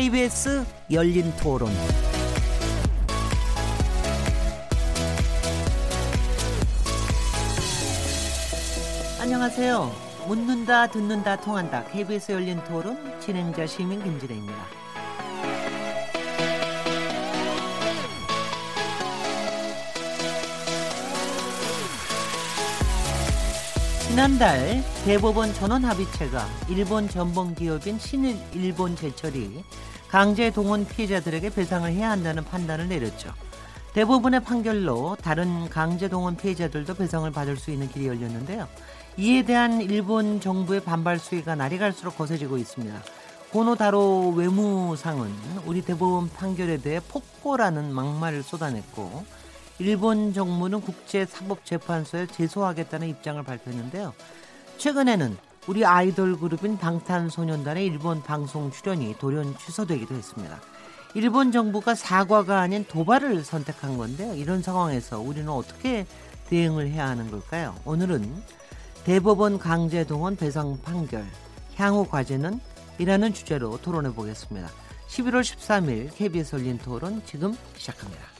KBS 열린 토론. 안녕하세요. 묻는다, 듣는다, 통한다. KBS 열린 토론 진행자 시민 김진혜입니다. 지난달 대법원 전원 합의체가 일본 전범 기업인 신일본 제철이 강제 동원 피해자들에게 배상을 해야 한다는 판단을 내렸죠. 대부분의 판결로 다른 강제 동원 피해자들도 배상을 받을 수 있는 길이 열렸는데요. 이에 대한 일본 정부의 반발 수위가 날이 갈수록 거세지고 있습니다. 고노다로 외무상은 우리 대법원 판결에 대해 폭포라는 막말을 쏟아냈고 일본 정부는 국제사법재판소에 제소하겠다는 입장을 발표했는데요. 최근에는 우리 아이돌 그룹인 방탄소년단의 일본 방송 출연이 돌연 취소되기도 했습니다. 일본 정부가 사과가 아닌 도발을 선택한 건데요. 이런 상황에서 우리는 어떻게 대응을 해야 하는 걸까요? 오늘은 대법원 강제 동원 배상 판결, 향후 과제는 이라는 주제로 토론해 보겠습니다. 11월 13일 KBS 열린 토론 지금 시작합니다.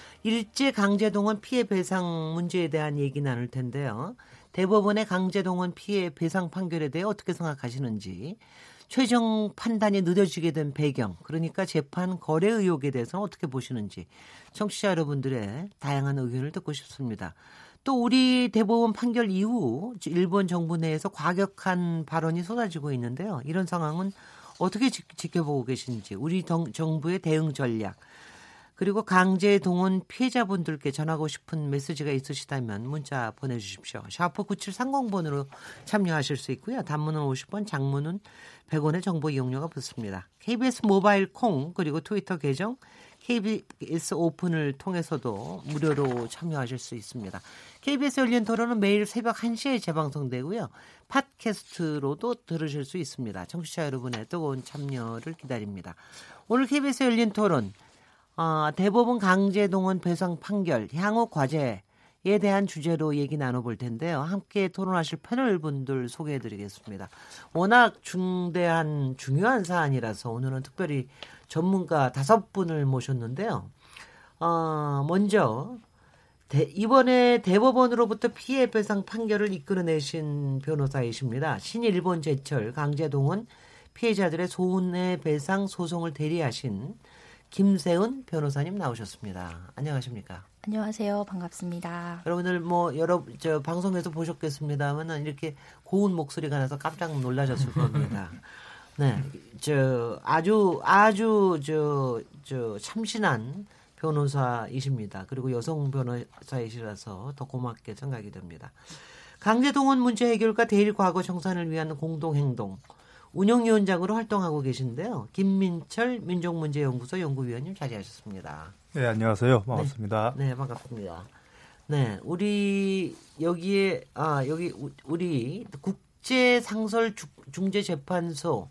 일제 강제동원 피해 배상 문제에 대한 얘기 나눌 텐데요. 대법원의 강제동원 피해 배상 판결에 대해 어떻게 생각하시는지 최종 판단이 늦어지게 된 배경, 그러니까 재판 거래 의혹에 대해서 어떻게 보시는지 청취자 여러분들의 다양한 의견을 듣고 싶습니다. 또 우리 대법원 판결 이후 일본 정부 내에서 과격한 발언이 쏟아지고 있는데요. 이런 상황은 어떻게 지, 켜보고 계신지 우리 정부의 대응 전략 그리고 강제 동원 피해자분들께 전하고 싶은 메시지가 있으시다면 문자 보내주십시오. 샤프 9730번으로 참여하실 수 있고요. 단문은 50원, 장문은 100원의 정보 이용료가 붙습니다. KBS 모바일 콩 그리고 트위터 계정 KBS 오픈을 통해서도 무료로 참여하실 수 있습니다. KBS 열린 토론은 매일 새벽 1시에 재방송되고요. 팟캐스트로도 들으실 수 있습니다. 청취자 여러분의 뜨거운 참여를 기다립니다. 오늘 KBS 열린 토론 어, 대법원 강제동원 배상 판결 향후 과제에 대한 주제로 얘기 나눠볼 텐데요. 함께 토론하실 패널 분들 소개해드리겠습니다. 워낙 중대한 중요한 사안이라서 오늘은 특별히 전문가 다섯 분을 모셨는데요. 어, 먼저 대, 이번에 대법원으로부터 피해 배상 판결을 이끌어내신 변호사이십니다. 신일본 제철 강제동원 피해자들의 손해배상 소송을 대리하신 김세은 변호사님 나오셨습니다. 안녕하십니까? 안녕하세요. 반갑습니다. 여러분들 뭐 여러 저 방송에서 보셨겠습니다만은 이렇게 고운 목소리가 나서 깜짝 놀라셨을 겁니다. 네, 저 아주 아주 저 저 참신한 변호사이십니다. 그리고 여성 변호사이시라서 더 고맙게 생각이 됩니다. 강제동원 문제 해결과 대일 과거 청산을 위한 공동행동 운영위원장으로 활동하고 계신데요. 김민철 민족문제연구소 연구위원님 자리하셨습니다. 네, 안녕하세요. 반갑습니다. 네, 네, 반갑습니다. 네, 우리 여기에 아 여기 우리 국제상설 중재재판소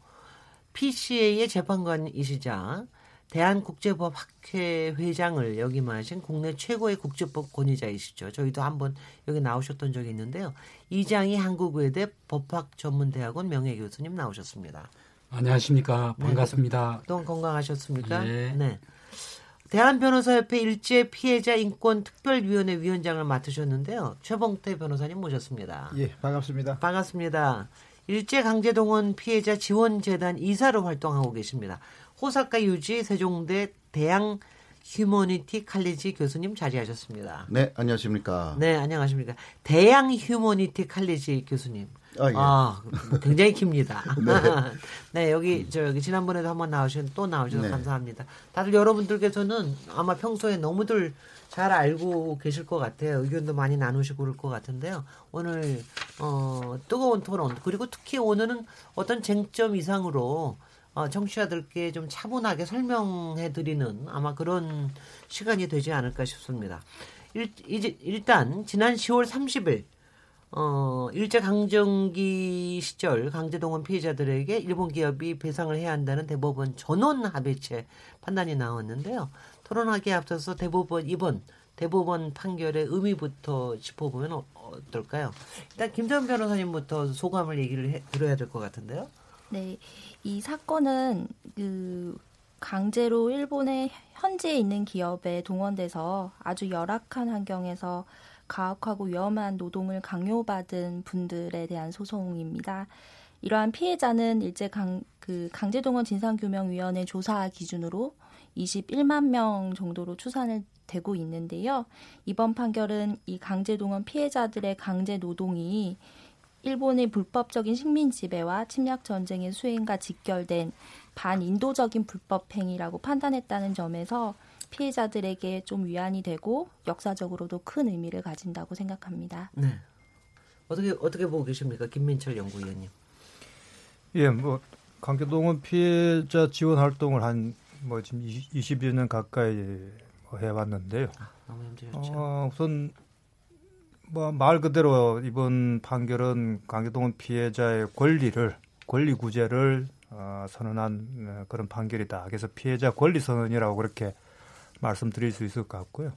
PCA의 재판관이시자 대한국제법 학회 회장을 역임하신 국내 최고의 국제법 권위자이시죠. 저희도 한번 여기 나오셨던 적이 있는데요. 이장희 한국외대 법학전문대학원 명예교수님 나오셨습니다. 안녕하십니까. 네, 반갑습니다. 네, 또 건강하셨습니까? 네. 네. 대한변호사협회 일제 피해자 인권 특별위원회 위원장을 맡으셨는데요. 최봉태 변호사님 모셨습니다. 예, 반갑습니다. 반갑습니다. 일제 강제동원 피해자 지원재단 이사로 활동하고 계십니다. 호사카 유지 세종대 대양 휴머니티 칼리지 교수님 자리하셨습니다. 네, 안녕하십니까. 네, 안녕하십니까. 대양 휴머니티 칼리지 교수님. 아, 예. 아 굉장히 깁니다. 네. 네. 여기 저 여기 지난번에도 한번 나오신 또 나오셔서 네. 감사합니다. 다들 여러분들께서는 아마 평소에 너무들 잘 알고 계실 것 같아요. 의견도 많이 나누시고 그럴 것 같은데요. 오늘 어, 뜨거운 토론 그리고 특히 오늘은 어떤 쟁점 이상으로 어, 청취자들께 좀 차분하게 설명해 드리는 아마 그런 시간이 되지 않을까 싶습니다. 일, 이제 일단 지난 10월 30일 어, 일제강점기 시절 강제동원 피해자들에게 일본 기업이 배상을 해야 한다는 대법원 전원 합의체 판단이 나왔는데요. 토론하기에 앞서서 대법원 이번 대법원 판결의 의미부터 짚어보면 어, 어떨까요? 일단 김전 변호사님부터 소감을 얘기를 해, 들어야 될 것 같은데요. 네, 이 사건은 그 강제로 일본의 현지에 있는 기업에 동원돼서 아주 열악한 환경에서 가혹하고 위험한 노동을 강요받은 분들에 대한 소송입니다. 이러한 피해자는 일제 강, 그 강제동원 진상규명위원회 조사 기준으로 21만 명 정도로 추산을 되고 있는데요. 이번 판결은 이 강제동원 피해자들의 강제 노동이 일본의 불법적인 식민 지배와 침략 전쟁의 수행과 직결된 반인도적인 불법 행위라고 판단했다는 점에서 피해자들에게 좀 위안이 되고 역사적으로도 큰 의미를 가진다고 생각합니다. 네. 어떻게 어떻게 보고 계십니까, 김민철 연구위원님? 예, 뭐 강제동원 피해자 지원 활동을 한 뭐 지금 20여 년 가까이 뭐 해왔는데요. 아, 너무 힘들죠. 어, 우선 뭐말 그대로 이번 판결은 강제동원 피해자의 권리를 권리 구제를 어, 선언한 어, 그런 판결이다. 그래서 피해자 권리 선언이라고 그렇게 말씀드릴 수 있을 것 같고요.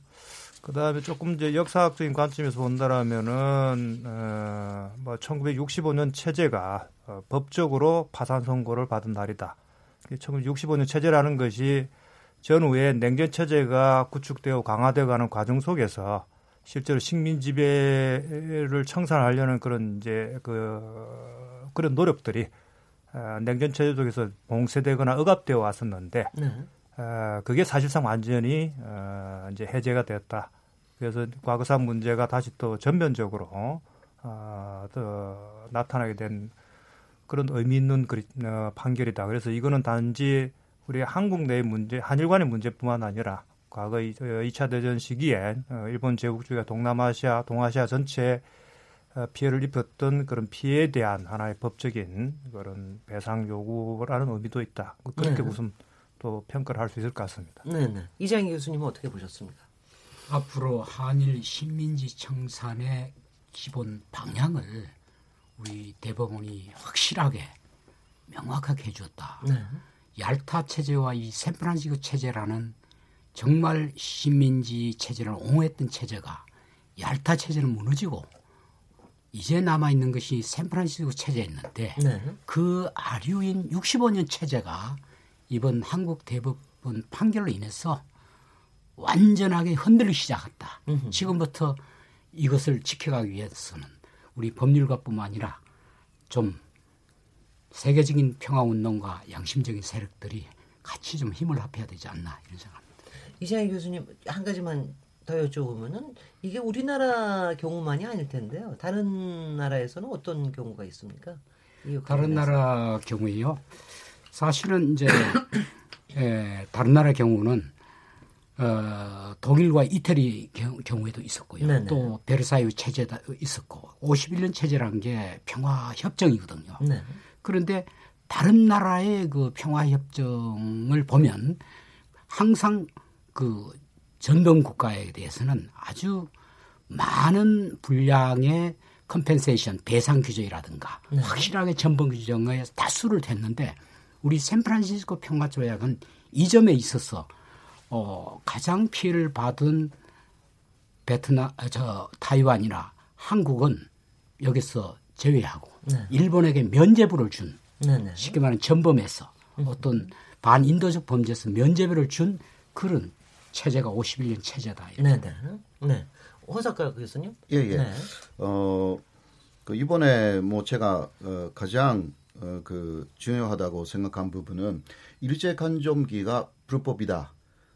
그 다음에 조금 이제 역사학적인 관점에서 본다라면은, 어, 뭐 1965년 체제가 어, 법적으로 파산 선고를 받은 날이다. 1965년 체제라는 것이 전후에 냉전 체제가 구축되어 강화되어가는 과정 속에서 실제로 식민 지배를 청산하려는 그런 이제 그 그런 노력들이 어, 냉전 체제 속에서 봉쇄되거나 억압되어 왔었는데 네. 어, 그게 사실상 완전히 어, 이제 해제가 됐다. 그래서 과거사 문제가 다시 또 전면적으로 어, 또 나타나게 된 그런 의미 있는 그리, 어, 판결이다. 그래서 이거는 단지 우리 한국 내의 문제, 한일 간의 문제뿐만 아니라 과거 2차 대전 시기에 어, 일본 제국주의가 동남아시아, 동아시아 전체에 어, 피해를 입혔던 그런 피해에 대한 하나의 법적인 그런 배상 요구라는 의미도 있다. 그렇게 네. 무슨 또 평가를 할 수 있을 것 같습니다. 네, 네. 이장희 교수님은 어떻게 보셨습니까? 앞으로 한일 식민지 청산의 기본 방향을 우리 대법원이 확실하게 명확하게 해주었다. 네. 얄타 체제와 이 샌프란시스코 체제라는 정말 식민지 체제를 옹호했던 체제가 얄타 체제는 무너지고 이제 남아 있는 것이 샌프란시스코 체제였는데 네. 그 아류인 65년 체제가 이번 한국 대법원 판결로 인해서 완전하게 흔들리기 시작했다. 음흠. 지금부터 이것을 지켜가기 위해서는 우리 법률가뿐만 아니라 좀 세계적인 평화운동과 양심적인 세력들이 같이 좀 힘을 합해야 되지 않나 이런 생각합니다. 이장희 교수님 한 가지만 더 여쭤보면은 이게 우리나라 경우만이 아닐 텐데요. 다른 나라에서는 어떤 경우가 있습니까? 다른 나라 경우에요. 사실은 이제 에, 다른 나라 경우는 어, 독일과 이태리 경우, 에도 있었고요. 네네. 또 베르사유 체제도 있었고 51년 체제라는 게 평화 협정이거든요. 네. 그런데 다른 나라의 그 평화 협정을 보면 항상 그 전범 국가에 대해서는 아주 많은 분량의 compensation 배상 규정이라든가 네. 확실하게 전범 규정에 다수를 댔는데 우리 샌프란시스코 평화 조약은 이 점에 있어서 어, 가장 피해를 받은 베트남, 아, 저 타이완이나 한국은 여기서 제외하고 네. 일본에게 면제부를 준 네네. 네. 쉽게 말하면 전범에서 음. 어떤 반인도적 범죄에서 면제부를 준 그런 체제가 51년 체제다. 네네. 네. 네. 허사카 교수님? 예, 예. 네. 어, 그 이번에 뭐 제가 어, 가장 어, 그 중요하다고 생각한 부분은 일제 간점기가 불법이다.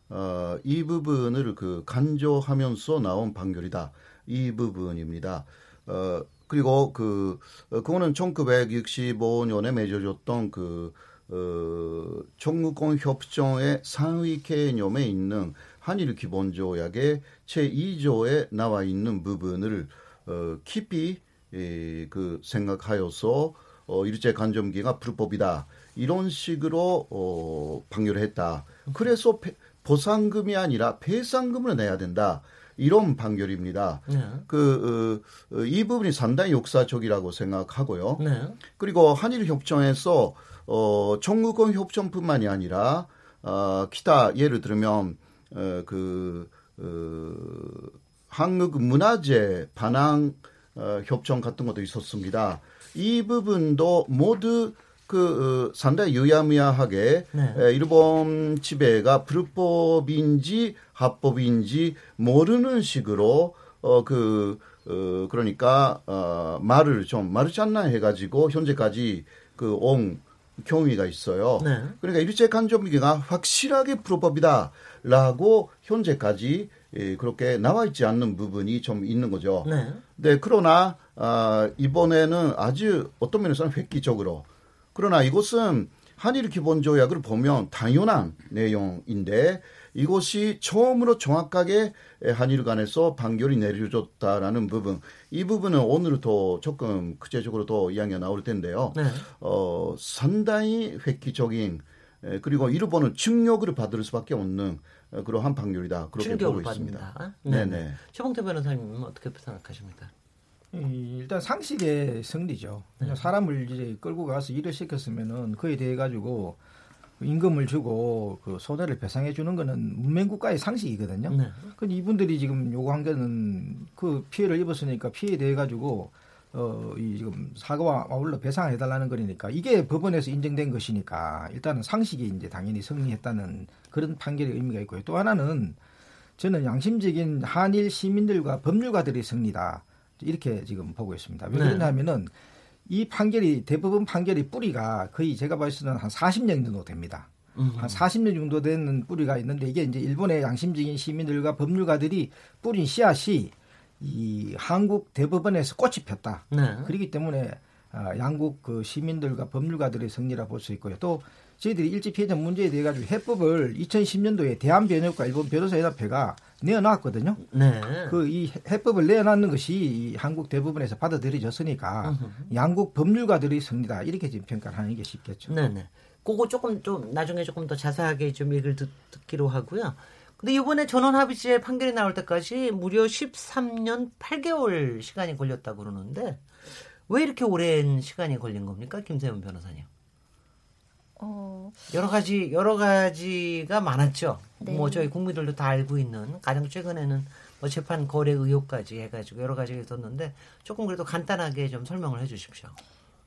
어, 이 부분을 그 간조하면서 나온 판결이다. 이 부분입니다. 어, 그리고 그 어, 그거는 1965년에 맺어졌던 그 어, 청구권 협정의 상위 개념에 있는 한일 기본 조약의 제2조에 나와 있는 부분을 어, 깊이 에, 그 생각하여서 어, 일제 간점기가 불법이다 이런 식으로 어, 판결을 했다. 그래서 배, 보상금이 아니라 배상금을 내야 된다. 이런 판결입니다. 네. 그, 어, 이 부분이 상당히 역사적이라고 생각하고요. 네. 그리고 한일 협정에서 어, 청구권 협정뿐만이 아니라 어, 기타 예를 들면 어, 그 어, 한국 문화재 반항 어, 협정 같은 것도 있었습니다. 이 부분도 모두 그 어, 상당히 유야무야하게 네. 에, 일본 지배가 불법인지 합법인지 모르는 식으로 어그 어, 그러니까 어, 말을 좀 마르잖나 해가지고 현재까지 그옹 경위가 있어요. 네. 그러니까 일제 간접기가 확실하게 불법이다라고 현재까지 예, 그렇게 나와 있지 않는 부분이 좀 있는 거죠. 네. 네 그러나 아, 이번에는 아주 어떤 면에서는 획기적으로 그러나 이것은 한일 기본 조약을 보면 당연한 내용인데 이것이 처음으로 정확하게 한일 간에서 판결이 내려졌다라는 부분 이 부분은 오늘 더 조금 구체적으로 더 이야기가 나올 텐데요. 네. 어, 상당히 획기적인 그리고 일본은 충격을 받을 수밖에 없는 그러한 판결이다. 그렇게 보고 있습니다. 네네. 네. 최봉태 변호사님은 어떻게 생각하십니까? 일단 상식의 승리죠. 네. 사람을 이제 끌고 가서 일을 시켰으면은 그에 대해 가지고 임금을 주고 그 손해를 배상해 주는 거는 문명 국가의 상식이거든요. 네. 그 이분들이 지금 요구한 게는 그 피해를 입었으니까 피해에 대해 가지고 어, 이 지금 사과와 아울러 배상을 해달라는 거니까 이게 법원에서 인정된 것이니까 일단은 상식이 이제 당연히 승리했다는 그런 판결의 의미가 있고요. 또 하나는 저는 양심적인 한일 시민들과 법률가들의 승리다. 이렇게 지금 보고 있습니다. 왜 네. 그러냐면은 네. 이 판결이 대부분 판결이 뿌리가 거의 제가 봤을 때는 한 40년 정도 됩니다. 한 40년 정도 되는 뿌리가 있는데 이게 이제 일본의 양심적인 시민들과 법률가들이 뿌린 씨앗이 이 한국 대법원에서 꽃이 폈다. 네. 그렇기 때문에 아, 양국 그 시민들과 법률가들의 승리라 볼 수 있고요. 또 저희들이 일제 피해자 문제에 대해 가지고 해법을 2010년도에 대한변협과 일본 변호사연합회가 내어놨거든요. 네. 그 이 해법을 내어놨는 것이 이 한국 대부분에서 받아들여졌으니까 으흠. 양국 법률가들이 승리다 이렇게 지금 평가를 하는 게 쉽겠죠. 네네. 그거 조금 좀 나중에 조금 더 자세하게 좀 얘기를 듣, 기로 하고요. 근데 이번에 전원 합의체 판결이 나올 때까지 무려 13년 8개월 시간이 걸렸다고 그러는데 왜 이렇게 오랜 시간이 걸린 겁니까, 김세훈 변호사님? 어... 여러 가지 여러 가지가 많았죠. 네. 뭐 저희 국민들도 다 알고 있는 가장 최근에는 뭐 재판 거래 의혹까지 해가지고 여러 가지가 있었는데 조금 그래도 간단하게 좀 설명을 해주십시오.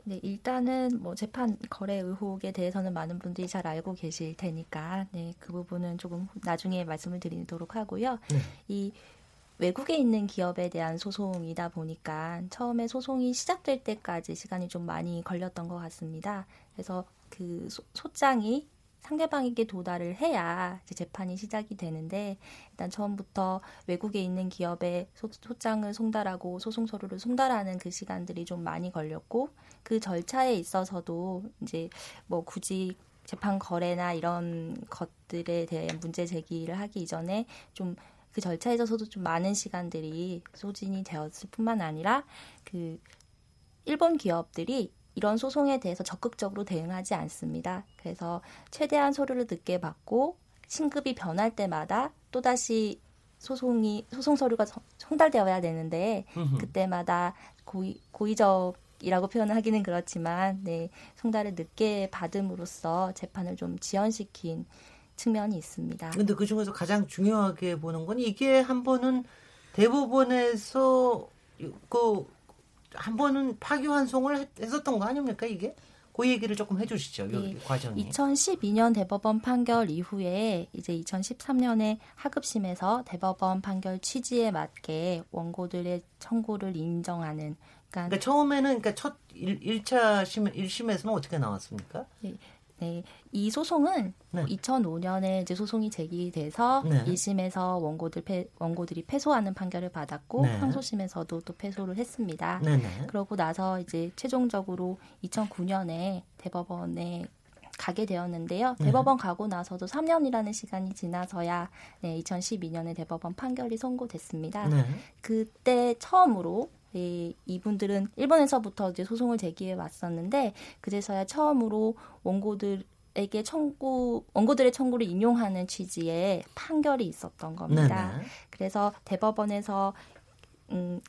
네, 일단은 뭐 재판 거래 의혹에 대해서는 많은 분들이 잘 알고 계실 테니까 네, 그 부분은 조금 나중에 말씀을 드리도록 하고요. 네. 이 외국에 있는 기업에 대한 소송이다 보니까 처음에 소송이 시작될 때까지 시간이 좀 많이 걸렸던 것 같습니다. 그래서 그 소, 소장이 상대방에게 도달을 해야 재판이 시작이 되는데 일단 처음부터 외국에 있는 기업에 소, 소장을 송달하고 소송 서류를 송달하는 그 시간들이 좀 많이 걸렸고 그 절차에 있어서도 이제 뭐 굳이 재판 거래나 이런 것들에 대한 문제 제기를 하기 이전에 좀 그 절차에 있어서도 좀 많은 시간들이 소진이 되었을 뿐만 아니라 그 일본 기업들이 이런 소송에 대해서 적극적으로 대응하지 않습니다. 그래서 최대한 서류를 늦게 받고 신급이 변할 때마다 또다시 소송이 소송 서류가 송달되어야 되는데 그때마다 고의, 고의적이라고 표현을 하기는 그렇지만 네, 송달을 늦게 받음으로써 재판을 좀 지연시킨 측면이 있습니다. 근데 그 중에서 가장 중요하게 보는 건 이게 한 번은 대법원에서 그 한 번은 파기환송을 했었던 거 아닙니까 이게? 그 얘기를 조금 해주시죠. 네. 과정이. 2012년 대법원 판결 이후에 이제 2013년에 하급심에서 대법원 판결 취지에 맞게 원고들의 청구를 인정하는. 그러니까, 그러니까 처음에는 그러니까 첫 1, 차 심, 1심에서는 어떻게 나왔습니까? 네. 네, 이 소송은 네. 2005년에 이제 소송이 제기돼서 네. 1심에서 원고들 패, 원고들이 패소하는 판결을 받았고 네. 항소심에서도 또 패소를 했습니다. 네, 네. 그러고 나서 이제 최종적으로 2009년에 대법원에 가게 되었는데요. 네. 대법원 가고 나서도 3년이라는 시간이 지나서야 네, 2012년에 대법원 판결이 선고됐습니다. 네. 그때 처음으로 이, 이분들은 일본에서부터 이제 소송을 제기해 왔었는데 그제서야 처음으로 원고들 에게 청구 원고들의 청구를 인용하는 취지의 판결이 있었던 겁니다. 네네. 그래서 대법원에서 음,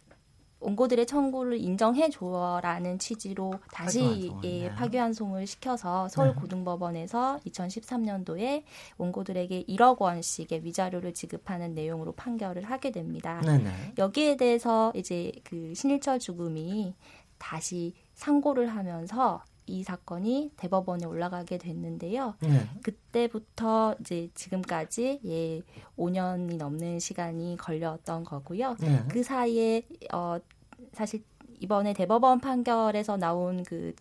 원고들의 청구를 인정해 줘라는 취지로 다시 예, 네. 파기환송을 시켜서 서울고등법원에서 네. 2013년도에 원고들에게 1억 원씩의 위자료를 지급하는 내용으로 판결을 하게 됩니다. 네네. 네. 여기에 대해서 이제 그 신일철 주금이 다시 상고를 하면서 이 사건이 대법원에 올라가게 됐는데요. 네. 그때부터 이제 지금까지 예 5년이 넘는 시간이 걸렸던 거고요. 네. 그 사이에 어 사실 이번에 대법원 판결에서 나온 그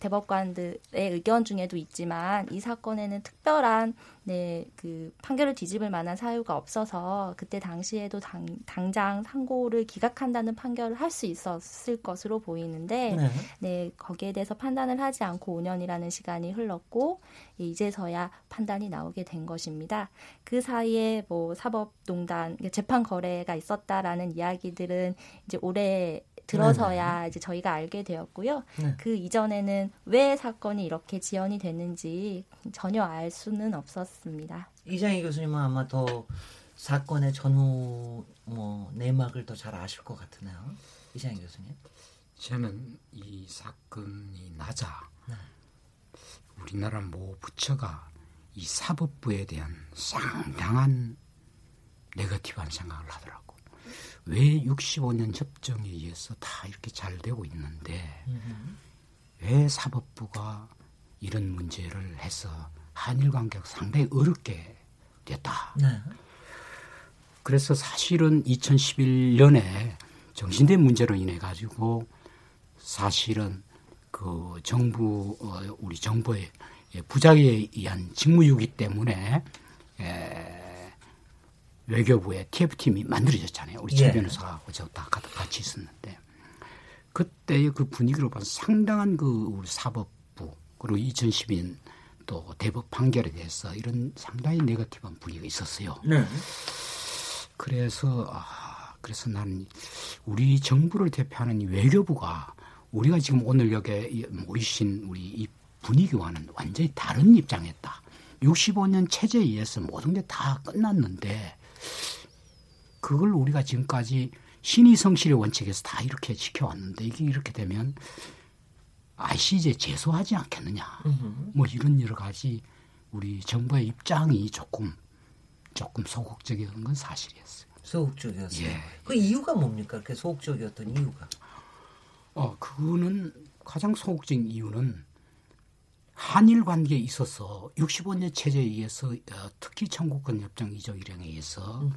대법관들의 의견 중에도 있지만 이 사건에는 특별한 네, 그 판결을 뒤집을 만한 사유가 없어서 그때 당시에도 당, 당장 상고를 기각한다는 판결을 할 수 있었을 것으로 보이는데 네. 네, 거기에 대해서 판단을 하지 않고 5년이라는 시간이 흘렀고 이제서야 판단이 나오게 된 것입니다. 그 사이에 뭐 사법농단 재판 거래가 있었다라는 이야기들은 이제 올해 들어서야 네. 이제 저희가 알게 되었고요. 네. 그 이전에는 왜 사건이 이렇게 지연이 됐는지 전혀 알 수는 없었습니다. 이장희 교수님은 아마 더 사건의 전후 뭐 내막을 더 잘 아실 것 같으네요. 이장희 교수님. 저는 이 사건이 나자 네. 우리나라 모 부처가 이 사법부에 대한 상당한 네거티브한 생각을 하더라고. 왜 65년 협정에 의해서 다 이렇게 잘 되고 있는데 왜 사법부가 이런 문제를 해서 한일 관계가 상당히 어렵게 됐다. 네. 그래서 사실은 2011년에 정신된 문제로 인해 가지고 사실은 그 정부 어, 우리 정부의 부작에 의한 직무유기 때문에 에, 외교부의 TF팀이 만들어졌잖아요. 우리 최 예. 변호사하고 저 다 같이 있었는데 그때의 그 분위기로 봐서 상당한 그 우리 사법부 그리고 2012년 또 대법 판결에 대해서 이런 상당히 네거티브한 분위기가 있었어요. 네. 그래서 아, 그래서 나는 우리 정부를 대표하는 외교부가 우리가 지금 오늘 여기 모이신 우리 이 분위기와는 완전히 다른 입장이었다. 65년 체제에 의해서 모든 게 다 끝났는데 그걸 우리가 지금까지 신의 성실의 원칙에서 다 이렇게 지켜왔는데 이게 이렇게 되면 ICJ 제소하지 않겠느냐. 뭐 이런 여러 가지 우리 정부의 입장이 조금 조금 소극적이었던 건 사실이었어요. 소극적이었어요. 예. 그 이유가 뭡니까? 그렇게 소극적이었던 이유가? 어, 그거는 가장 소극적인 이유는 한일 관계에 있어서 65년 체제에 의해서 어, 특히 청구권 협정 2조 1항에 의해서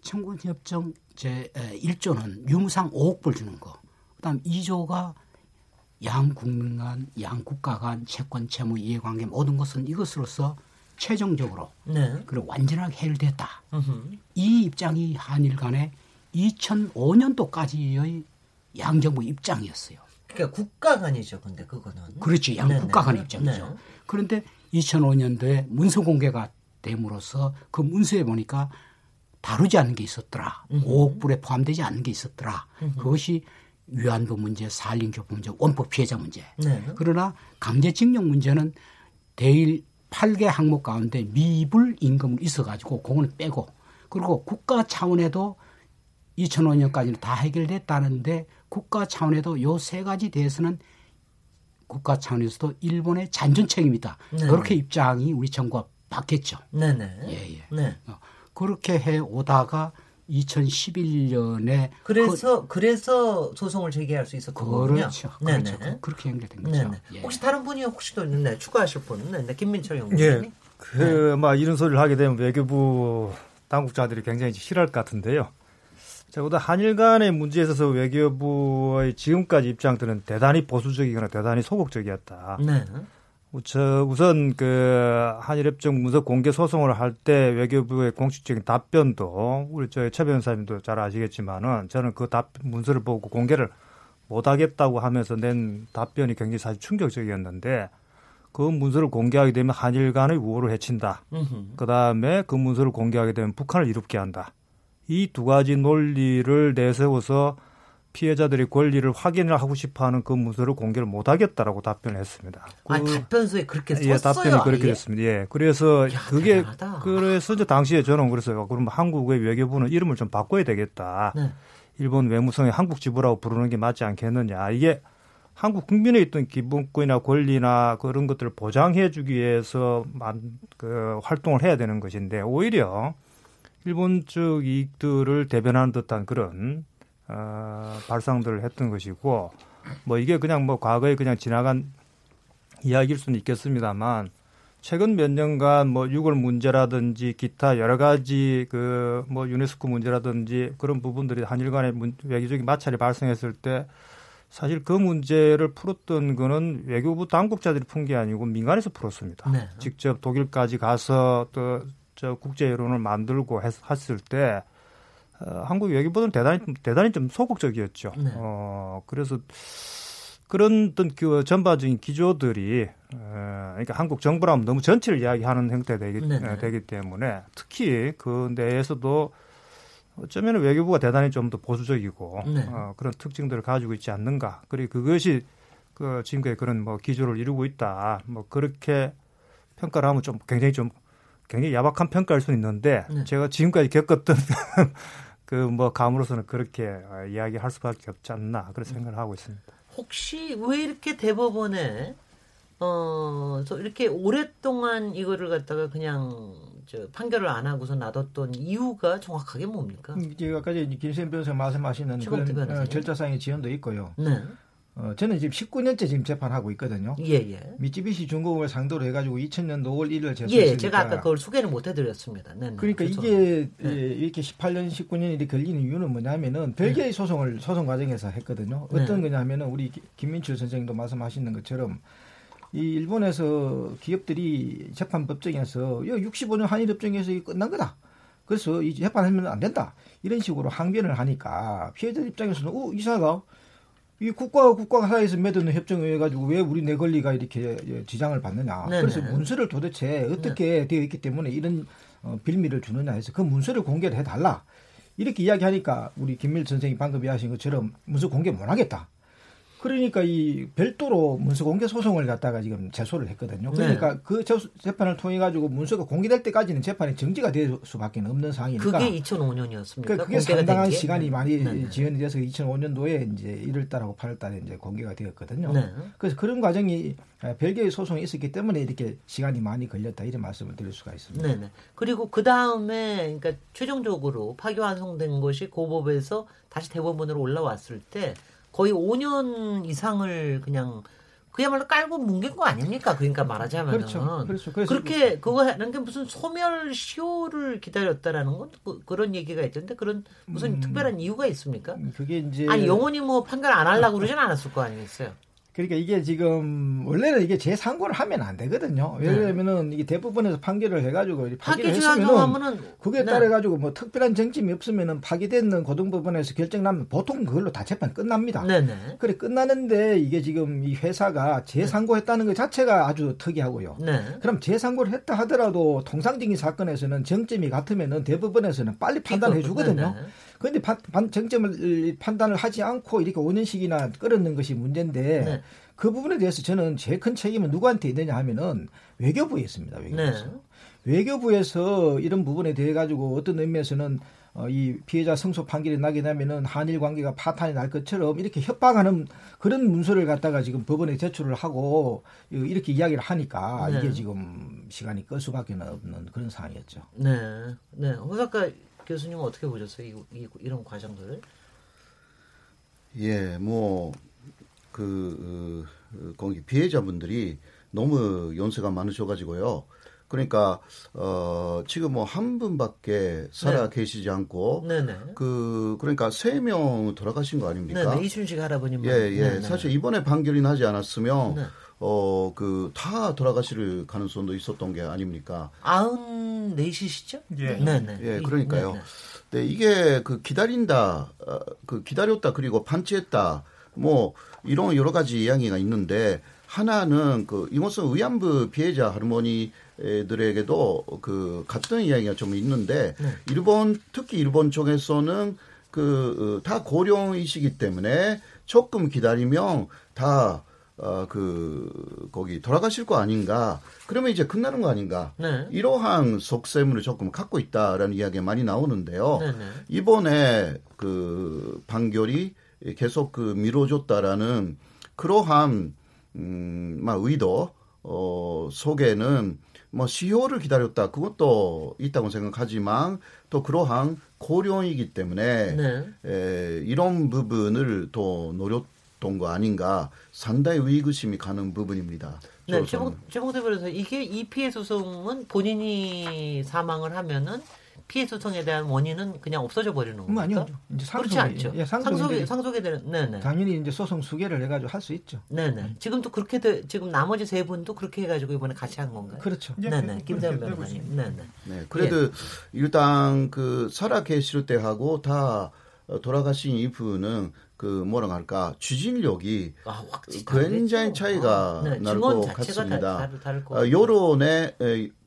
청구권 협정 제 1조는 유무상 5억 불 주는 거. 그다음 2조가 양 국민 간, 양 국가 간 채권, 채무, 이해관계 모든 것은 이것으로서 최종적으로 네. 그리고 완전하게 해결됐다. 으흠. 이 입장이 한일 간의 2005년도까지의 양정부 입장이었어요. 그러니까 국가 간이죠. 근데 그거는 그렇지. 양 국가 간 입장이죠. 네. 그런데 2005년도에 문서 공개가 됨으로써 그 문서에 보니까 다루지 않는 게 있었더라. 음. 5억 불에 포함되지 않는 게 있었더라. 음. 그것이 위안부 문제, 산림교포 문제, 원법 피해자 문제. 네. 그러나 강제징용 문제는 대일 8개 항목 가운데 미불 임금을 있어가지고 그거는 빼고 그리고 국가 차원에도 2005년까지는 다 해결됐다는데 국가 차원에도 요 세 가지 대해서는 국가 차원에서도 일본의 잔존 책임이다. 네 그렇게 입장이 우리 정부가 바뀌었죠. 네네. 예, 예. 네. 어, 그렇게 해 오다가 2011년에 그래서 그, 래서 소송을 제기할 수 있었던 거군요. 그렇죠. 그렇죠. 그, 그렇게 연결된 거죠. 예. 혹시 다른 분이 혹시 또 네, 추가하실 분은 네, 김민철 연구원님. 예. 그, 막 이런 소리를 하게 되면 외교부 당국자들이 굉장히 싫어할 것 같은데요. 적어도 한일 간의 문제에 있어서 외교부의 지금까지 입장들은 대단히 보수적이거나 대단히 소극적이었다. 네. 우선 그 한일협정 문서 공개 소송을 할 때 외교부의 공식적인 답변도 우리 저최 변호사님도 잘 아시겠지만은 저는 그 답 문서를 보고 공개를 못 하겠다고 하면서 낸 답변이 굉장히 사실 충격적이었는데 그 문서를 공개하게 되면 한일 간의 우호를 해친다. 그 다음에 그 문서를 공개하게 되면 북한을 이롭게 한다. 이 두 가지 논리를 내세워서 피해자들이 권리를 확인을 하고 싶어하는 그 문서를 공개를 못하겠다라고 답변을 했습니다. 그, 아 답변서에 그렇게 썼어요. 예, 답변이 그렇게 됐습니다. 예, 그래서 야, 그게 대단하다. 그래서 이제 당시에 저는 그랬어요. 그럼 한국의 외교부는 이름을 좀 바꿔야 되겠다. 네. 일본 외무성의 한국 지부라고 부르는 게 맞지 않겠느냐. 이게 한국 국민에 있던 기본권이나 권리나 그런 것들을 보장해주기 위해서 만, 그 활동을 해야 되는 것인데 오히려 일본 쪽 이익들을 대변하는 듯한 그런 어, 발상들을 했던 것이고 뭐 이게 그냥 뭐 과거에 그냥 지나간 이야기일 수는 있겠습니다만 최근 몇 년간 뭐 유골 문제라든지 기타 여러 가지 그 뭐 유네스코 문제라든지 그런 부분들이 한일 간의 외교적인 마찰이 발생했을 때 사실 그 문제를 풀었던 거는 외교부 당국자들이 푼 게 아니고 민간에서 풀었습니다. 네. 직접 독일까지 가서 또 저 국제 여론을 만들고 했, 했을 때 어, 한국 외교부는 대단히 대단히 좀 소극적이었죠. 네. 어 그래서 그런 어떤 그 전반적인 기조들이 어, 그러니까 한국 정부라면 너무 전체를 이야기하는 형태 되기 네. 네. 되기 때문에 특히 그 내에서도 어쩌면 외교부가 대단히 좀 더 보수적이고 네. 어, 그런 특징들을 가지고 있지 않는가. 그리고 그것이 그 지금까지 그런 뭐 기조를 이루고 있다. 뭐 그렇게 평가를 하면 좀 굉장히 좀 굉장히 야박한 평가일 수는 있는데 네. 제가 지금까지 겪었던 그 뭐 감으로서는 그렇게 어, 이야기할 수밖에 없지 않나 그런 생각을 하고 있습니다. 혹시 왜 이렇게 대법원에 어 이렇게 오랫동안 이거를 갖다가 그냥 저 판결을 안 하고서 놔뒀던 이유가 정확하게 뭡니까? 이제 아까 김선 변호사 말씀하시는 그런 어, 절차상의 지연도 있고요. 네. 어, 저는 지금 19년째 지금 재판하고 있거든요. 예, 예. 미쯔비시 중공을 상도로 해가지고 2000년도 5월 1일 재판했으니까. 예, 제가 아까 그걸 소개를 못 해드렸습니다. 네, 네. 그러니까. 이게 네. 예, 이렇게 18년, 19년이 걸리는 이유는 뭐냐면은 별개의 네. 소송을 소송 과정에서 했거든요. 어떤 네. 거냐면은 우리 김민철 선생님도 말씀하시는 것처럼 이 일본에서 기업들이 재판 법정에서 65년 한일 협정에서 끝난 거다. 그래서 이 재판하면 안 된다. 이런 식으로 항변을 하니까 피해자 입장에서는 어 이사가 이 국가와 국가 사이에서 맺은 협정에 의해 가지고 왜 우리 내 권리가 이렇게 지장을 받느냐. 네네. 그래서 문서를 도대체 어떻게 네. 되어 있기 때문에 이런 어, 빌미를 주느냐 해서 그 문서를 공개를 해달라. 이렇게 이야기하니까 우리 김밀 선생이 방금 이야기하신 것처럼 문서 공개 못 하겠다. 그러니까 이 별도로 문서 공개 소송을 갖다가 지금 제소를 했거든요. 네. 그러니까 네. 그 재판을 통해 가지고 문서가 공개될 때까지는 재판이 정지가 될 수밖에 없는 상황이니까. 그게 2005년이었습니까? 그러니까 그게 상당한 시간이 많이 네. 지연이 돼서 2005년도에 이제 1월 달하고 8월 달에 이제 공개가 되었거든요. 네. 그래서 그런 과정이 별개의 소송이 있었기 때문에 이렇게 시간이 많이 걸렸다 이런 말씀을 드릴 수가 있습니다. 네, 네. 그리고 그 다음에 그러니까 최종적으로 파기환송된 것이 고법에서 다시 대법원으로 올라왔을 때 거의 5년 이상을 그냥 그야말로 깔고 뭉갠 거 아닙니까? 그러니까 말하자면 그렇죠. 그렇죠. 그렇게 그거 하는 게 무슨 소멸 시효를 기다렸다라는 건 그, 런 얘기가 있던데 그런 무슨 음, 특별한 이유가 있습니까? 그게 이제 아니 영원히 뭐 판결 안 하려고 그러진 않았을 거 아니겠어요? 그러니까 이게 지금 원래는 이게 재상고를 하면 안 되거든요. 왜냐면은 네. 이게 대부분에서 판결을 해가지고 파기를 했으면은 그게 네. 따라 가지고 뭐 특별한 쟁점이 없으면은 파기되는 고등법원에서 결정 나면 보통 그걸로 다 재판 끝납니다. 네네. 네. 그래 끝나는데 이게 지금 이 회사가 재상고했다는 것 자체가 아주 특이하고요. 네. 그럼 재상고를 했다 하더라도 통상적인 사건에서는 정점이 같으면은 대법원에서는 빨리 판단해 주거든요. 그런데 정점을 판단을 하지 않고 이렇게 5년씩이나 끌어넣는 것이 문제인데 네. 그 부분에 대해서 저는 제일 큰 책임은 누구한테 있느냐 하면은 외교부에 있습니다. 외교부에서. 네. 외교부에서 이런 부분에 대해 가지고 어떤 의미에서는 어, 이 피해자 승소 판결이 나게 되면은 한일 관계가 파탄이 날 것처럼 이렇게 협박하는 그런 문서를 갖다가 지금 법원에 제출을 하고 이렇게 이야기를 하니까 네. 이게 지금 시간이 끌 수밖에 없는 그런 상황이었죠. 네, 네. 홍 작가 교수님은 어떻게 보셨어요? 이, 이, 이런 과정들을? 예, 뭐, 그, 어, 거기 피해자분들이 너무 연세가 많으셔가지고요. 그러니까 어 지금 뭐 한 분밖에 살아 네. 계시지 않고 네네. 그 그러니까 세 명 돌아가신 거 아닙니까? 네, 이순식 할아버님. 예, 예. 네네. 사실 이번에 판결이 나지 않았으면 네. 어, 그, 다 돌아가실 가능성도 있었던 게 아닙니까? 아흔 네시시죠? 예. 네, 네. 예, 그러니까요. 네, 네. 네, 이게 그 기다린다, 어, 그 기다렸다, 그리고 반치했다, 뭐, 이런 여러 가지 이야기가 있는데, 하나는 그, 이것은 위안부 피해자 할머니들에게도 그, 같은 이야기가 좀 있는데, 네. 일본, 특히 일본 쪽에서는 그, 어, 다 고령이시기 때문에 조금 기다리면 다 어, 그, 거기 돌아가실 거 아닌가. 그러면 이제 끝나는 거 아닌가. 네. 이러한 속셈을 조금 갖고 있다라는 이야기가 많이 나오는데요. 네, 네. 이번에 그 판결이 계속 그 미뤄졌다라는 그러한, 음, 막 의도, 어, 속에는 뭐 시효를 기다렸다. 그것도 있다고 생각하지만 또 그러한 고령이기 때문에 네. 에, 이런 부분을 또 노력 했던 거 아닌가 상당히 의구심이 가는 부분입니다. 네, 최봉, 최봉 대표에서 이게 이 피해 소송은 본인이 사망을 하면은 피해 소송에 대한 원인은 그냥 없어져 버리는 거죠. 아니요. 이제 상속, 그렇지 않죠. 예, 상속이 상속에 되는 네네. 당연히 이제 소송 수개를 해가지고 할 수 있죠. 네네. 네. 지금도 그렇게 돼, 지금 나머지 세 분도 그렇게 해가지고 이번에 같이 한 건가요? 그렇죠. 네네. 김대현 변호사님. 네네. 네. 그래도 예. 일단 그 살아계실 때하고 다 돌아가신 이후는 그 뭐라 할까 추진력이 아, 굉장히 차이가 아, 네, 날것 같습니다. 어, 여론의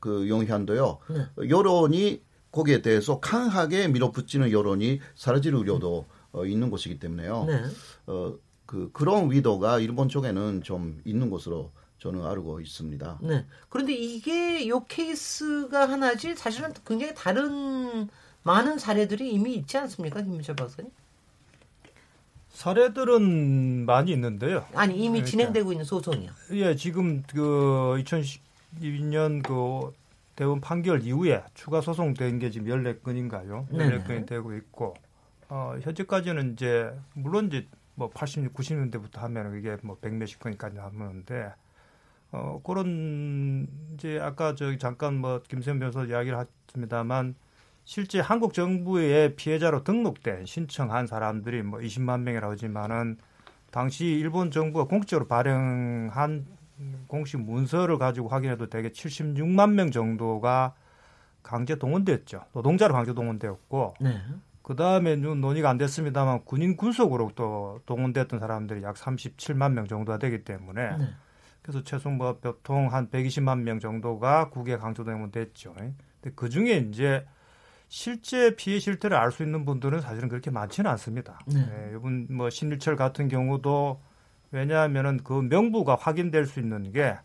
그 영향도요. 네. 여론이 거기에 대해서 강하게 밀어붙이는 여론이 사라질 우려도 어, 있는 것이기 때문에요. 네. 어, 그 그런 위도가 일본 쪽에는 좀 있는 것으로 저는 알고 있습니다. 네. 그런데 이게 요 케이스가 하나지 사실은 굉장히 다른 많은 사례들이 이미 있지 않습니까, 김민철 박사님? 사례들은 많이 있는데요. 아니 이미 그러니까. 진행되고 있는 소송이요. 예, 지금 그 2012년 그 대법원 판결 이후에 추가 소송된 게 지금 14건인가요? 14건이 되고 있고 어, 현재까지는 이제 물론 이제 뭐 80, 90년대부터 하면 이게 뭐 100몇십 건까지 나오는데 어, 그런 이제 아까 저기 잠깐 뭐 김세현 변호사 이야기를 했습니다만 실제 한국 정부의 피해자로 등록된 신청한 사람들이 뭐 20만 명이라고 하지만은 당시 일본 정부가 공식적으로 발행한 공식 문서를 가지고 확인해도 되게 76만 명 정도가 강제 동원됐죠. 노동자로 강제 동원되었고 네. 그 다음에 논의가 안 됐습니다만 군인 군속으로 또 동원됐던 사람들이 약 37만 명 정도가 되기 때문에 네. 그래서 최소 뭐 보통 한 120만 명 정도가 국외 강제 동원됐죠. 근데 그 중에 이제 실제 피해 실태를 알 수 있는 분들은 사실은 그렇게 많지는 않습니다. 네. 네, 이분 뭐 신일철 같은 경우도 왜냐하면은 그 명부가 확인될 수 있는 게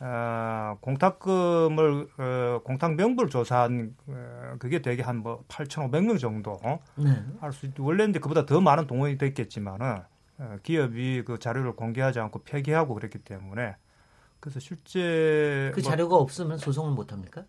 어, 공탁금을 어, 공탁 명부를 조사한 어, 그게 되게 한 뭐 8,500명 정도 어? 네. 할수 있. 원래 이제 그보다 더 많은 동원이 됐겠지만은 어, 기업이 그 자료를 공개하지 않고 폐기하고 그랬기 때문에 그래서 실제 그 뭐, 자료가 없으면 소송을 못 합니까?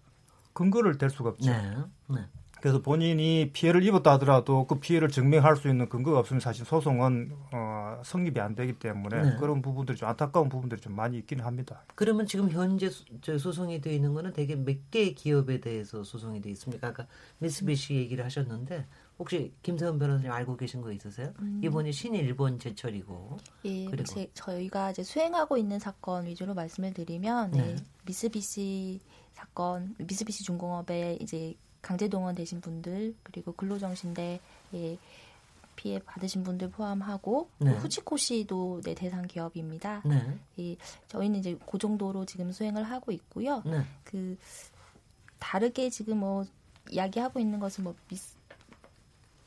근거를 댈 수가 없죠. 네. 네. 그래서 본인이 피해를 입었다 하더라도 그 피해를 증명할 수 있는 근거가 없으면 사실 소송은 어, 성립이 안 되기 때문에 네. 그런 부분들이 좀 안타까운 부분들이 좀 많이 있기는 합니다. 그러면 지금 현재 소, 소송이 되어 있는 거는 대개 몇 개의 기업에 대해서 소송이 되어 있습니까? 아까 미쓰비시 얘기를 하셨는데 혹시 김세훈 변호사님 알고 계신 거 있으세요? 음. 이번이 신일본 제철이고 예, 그리고 제, 저희가 이제 수행하고 있는 사건 위주로 말씀을 드리면 네. 네. 미쓰비시 사건, 미쓰비시 중공업에 이제 강제 동원 되신 분들 그리고 근로정신대 예, 피해 받으신 분들 포함하고 네. 후치코시도 네, 대상 기업입니다. 네. 예, 저희는 이제 그 정도로 지금 수행을 하고 있고요. 네. 그 다르게 지금 뭐 이야기하고 있는 것은 뭐 미스,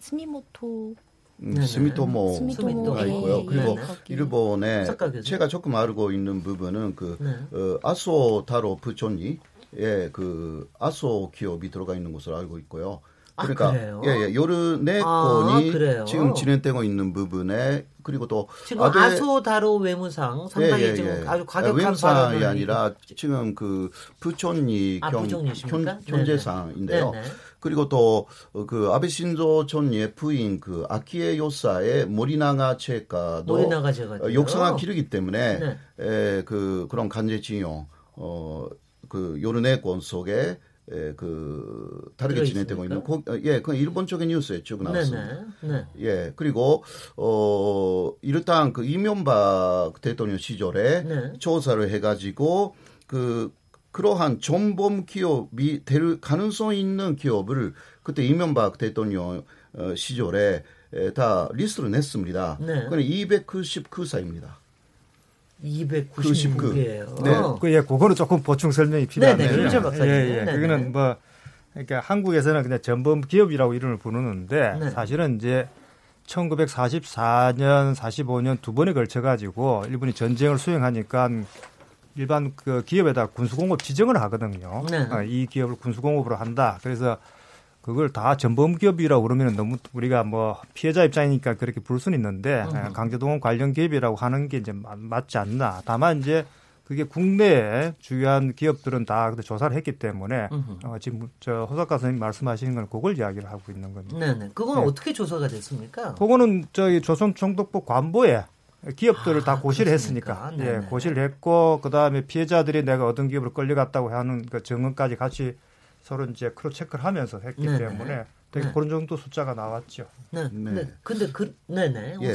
스미모토 음, 스미토모가 스미토모. 있고요. 예, 그리고 예, 일본에 제가 조금 알고 있는 부분은 그 네. 어, 아소 타로 부촌이 예, 그 아소 기업이 들어가 있는 것으로 알고 있고요. 아, 그러니까 아, 예, 예, 요르네 건이 아, 지금 진행되고 있는 부분에 그리고 또 지금 아베, 아소 다로 외무상 상당히 예, 예, 지금 예. 아주 과격한 외무상이 아니라 지금 그 부촌리 아, 경 존재상인데요. 그리고 또 그 아베 신조 총리의 부인 그 아키에 요사의 모리나가 체가도 모리나가 어, 욕상화 기르기 때문에 네. 에, 그 그런 간제징용 어 그 요르네권 속에 예, 그 다르게 진행되고 있는 고, 예, 그 일본 쪽의 뉴스에 쭉 나왔습니다. 네네. 네. 예, 그리고 어 일단 그 이명박 대통령 시절에 네. 조사를 해가지고 그 그러한 전범 기업이 될 가능성 있는 기업을 그때 이명박 대통령 어, 시절에 다 리스트를 냈습니다. 네. 그건 299사입니다. 299개예요. 네. 그 예, 그거는 조금 보충 설명이 필요한데요. 네네, 네, 박사님. 예, 예. 그거는 뭐 그러니까 한국에서는 그냥 전범 기업이라고 이름을 부르는데 네. 사실은 이제 1944년, 45년 두 번에 걸쳐 가지고 일본이 전쟁을 수행하니까 일반 그 기업에다 군수공업 지정을 하거든요. 네. 어, 이 기업을 군수공업으로 한다. 그래서 그걸 다 전범기업이라고 그러면 너무 우리가 뭐 피해자 입장이니까 그렇게 부를 수는 있는데 음. 강제동원 관련 기업이라고 하는 게 이제 맞지 않나. 다만 이제 그게 국내에 주요한 기업들은 다 그때 조사를 했기 때문에 어, 지금 저 호사카 선생님 말씀하시는 건 그걸 이야기를 하고 있는 겁니다. 네네. 그건 네. 어떻게 조사가 됐습니까? 그거는 저희 조선총독부 관보에 기업들을 아, 다 고시를 했으니까 예, 고시를 했고 그다음에 피해자들이 내가 어떤 기업으로 끌려갔다고 하는 그 증언까지 같이 서로 이제 크로스 체크를 하면서 했기 네네. 때문에 되게 네. 그런 정도 숫자가 나왔죠. 네. 네. 근데 그 네네. 예.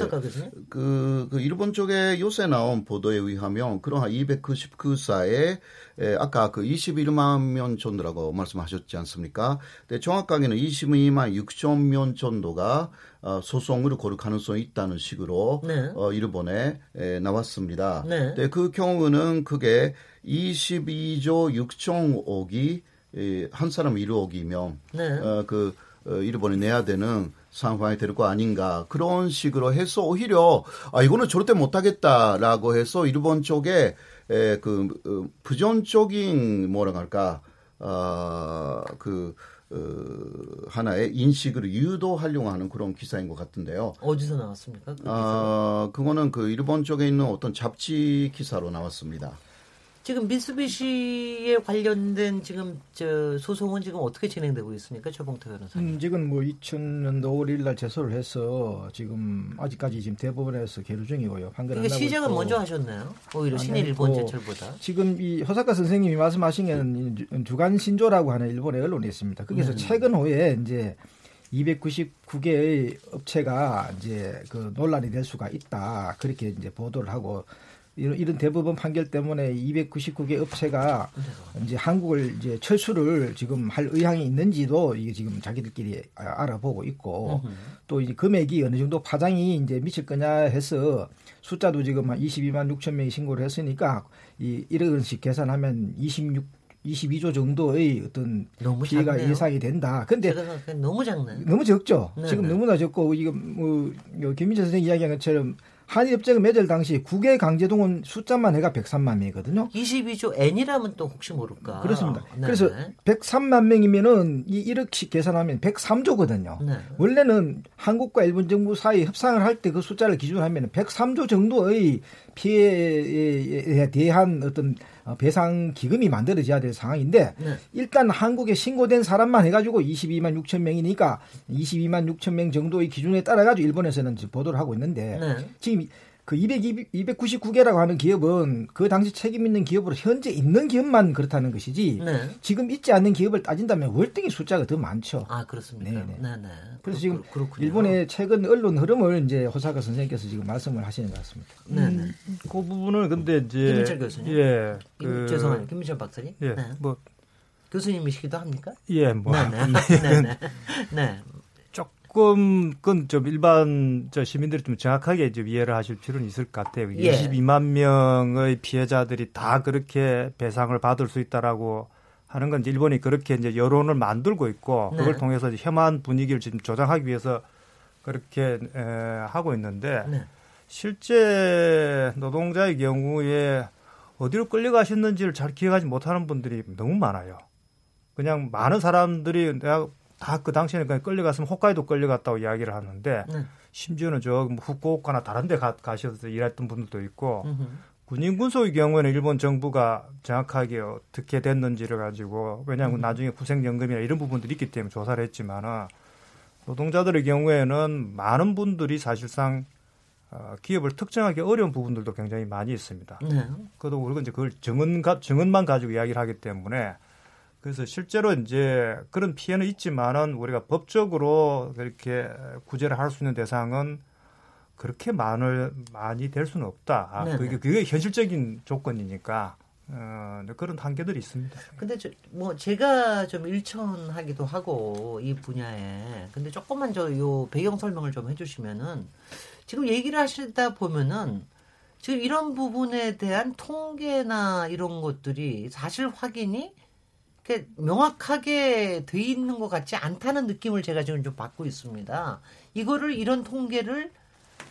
그, 그 일본 쪽에 요새 나온 보도에 의하면 그러한 299사에 에, 아까 그 21만 명 정도라고 말씀하셨지 않습니까? 근데 정확하게는 22만 6천 명 정도가 어, 소송을 고를 가능성이 있다는 식으로 네. 어, 일본에 에, 나왔습니다. 네. 근데 그 경우는 그게 22조 6천억이 한 사람 1억이면 네. 어, 그 어, 일본에 내야 되는 상황이 될 거 아닌가 그런 식으로 해서 오히려 아 이거는 절대 못하겠다라고 해서 일본 쪽에 에, 그 어, 부정적인 뭐라 할까 아그 어, 하나의 인식을 유도하려고 하는 그런 기사인 것 같은데요. 어디서 나왔습니까? 그 아, 그거는 그 일본 쪽에 있는 어떤 잡지 기사로 나왔습니다. 지금 미쓰비시에 관련된 지금 저 소송은 지금 어떻게 진행되고 있습니까, 조봉태 변호사님? 음, 지금 뭐 2000년도 5월 1일 날 제소를 해서 지금 아직까지 지금 대법원에서 계류 중이고요. 판결 그러니까 시작은 먼저 하셨나요? 오히려 아, 신일 일본 제철보다. 지금 이 호사카 선생님이 말씀하신 게 주간 신조라고 하는 일본의 언론이 있습니다. 거기서 네. 최근 후에 이제 299개의 업체가 이제 그 논란이 될 수가 있다. 그렇게 이제 보도를 하고 이런, 이런 대법원 판결 때문에 299개 업체가 이제 한국을 이제 철수를 지금 할 의향이 있는지도 이게 지금 자기들끼리 알아보고 있고 또 이제 금액이 어느 정도 파장이 이제 미칠 거냐 해서 숫자도 지금 한 22만 6천 명이 신고를 했으니까 이 이런 원씩 계산하면 26 22조 정도의 어떤 피해가 작네요. 예상이 된다. 근데 너무 작네. 너무 적죠. 네 지금 네. 너무나 적고 이거 뭐 김민재 선생님 이야기한 것처럼 한일 협정을 맺을 당시 국외 강제동원 숫자만 해가 103만 명이거든요. 22조 N이라면 또 혹시 모를까. 그렇습니다. 네. 그래서 103만 명이면은 이 1억씩 계산하면 103조거든요. 네. 원래는 한국과 일본 정부 사이 협상을 할 때 그 숫자를 기준으로 하면 103조 정도의 피해에 대한 어떤 어, 배상 기금이 만들어져야 될 상황인데 네. 일단 한국에 신고된 사람만 해가지고 22만 6천 명이니까 22만 6천 명 정도의 기준에 따라 가지고 일본에서는 보도를 하고 있는데 네. 지금 그 200, 299개라고 하는 기업은 그 당시 책임 있는 기업으로 현재 있는 기업만 그렇다는 것이지 네. 지금 있지 않는 기업을 따진다면 월등히 숫자가 더 많죠. 아 그렇습니까? 네네. 네 네. 네. 그래서 지금 그렇군요. 일본의 최근 언론 흐름을 이제 호사카 선생님께서 지금 말씀을 하시는 것 같습니다. 네네. 음, 그 부분은 근데 이제 김민철 교수님. 예. 그, 죄송합니다. 김민철 박사님. 예. 네. 뭐 교수님이시기도 합니까? 예, 뭐. 네네. 네네. 네. 네. 조금 그건 좀 일반 저 시민들이 좀 정확하게 좀 이해를 하실 필요는 있을 것 같아요. 예. 22만 명의 피해자들이 다 그렇게 배상을 받을 수 있다라고 하는 건 일본이 그렇게 이제 여론을 만들고 있고 그걸 네. 통해서 혐한 분위기를 지금 조장하기 위해서 그렇게 에, 하고 있는데 네. 실제 노동자의 경우에 어디로 끌려가셨는지를 잘 기억하지 못하는 분들이 너무 많아요. 그냥 많은 사람들이 내가 다 그 당시에는 그냥 끌려갔으면 홋카이도 끌려갔다고 이야기를 하는데 네. 심지어는 저뭐 후쿠오카나 다른 데 가, 가셔서 일했던 분들도 있고 음흠. 군인 군속의 경우에는 일본 정부가 정확하게 어떻게 됐는지를 가지고 왜냐하면 음. 나중에 구생연금이나 이런 부분들이 있기 때문에 조사를 했지만은 노동자들의 경우에는 많은 분들이 사실상 어, 기업을 특정하기 어려운 부분들도 굉장히 많이 있습니다. 네. 그래도 우리가 이제 그걸 정은 정은만 가지고 이야기를 하기 때문에 그래서 실제로 이제 그런 피해는 있지만은 우리가 법적으로 그렇게 구제를 할 수 있는 대상은 그렇게 많을 많이 될 수는 없다. 아, 그게 그게 현실적인 조건이니까 어, 그런 한계들이 있습니다. 근데 저, 뭐 제가 좀 일천하기도 하고 이 분야에 근데 조금만 저 요 배경 설명을 좀 해주시면은 지금 얘기를 하시다 보면은 지금 이런 부분에 대한 통계나 이런 것들이 사실 확인이 명확하게 돼 있는 것 같지 않다는 느낌을 제가 지금 좀 받고 있습니다. 이거를 이런 통계를